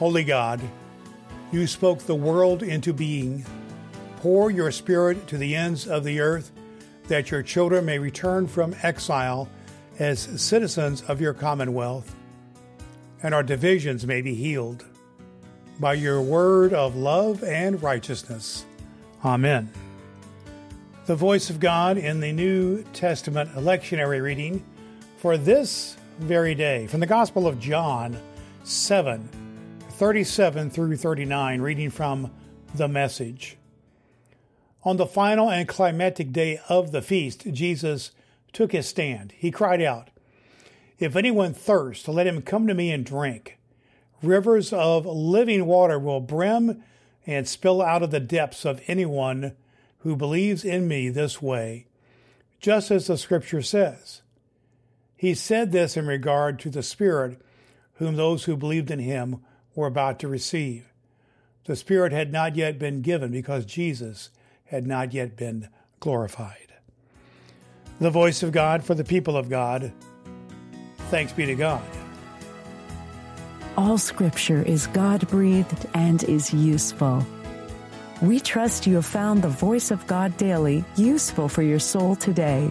Holy God, you spoke the world into being. Pour your Spirit to the ends of the earth, that your children may return from exile as citizens of your commonwealth, and our divisions may be healed. By your word of love and righteousness. Amen. The voice of God in the New Testament lectionary reading for this very day from the Gospel of John 7 37 through 39, reading from the message. On the final and climactic day of the feast, Jesus took his stand. He cried out, If anyone thirsts, let him come to me and drink. Rivers of living water will brim and spill out of the depths of anyone who believes in me this way, just as the scripture says. He said this in regard to the Spirit, whom those who believed in him were about to receive. The Spirit had not yet been given because Jesus had not yet been glorified. The voice of God for the people of God. Thanks be to God. All scripture is God breathed and is useful. We trust you have found the voice of God daily useful for your soul today.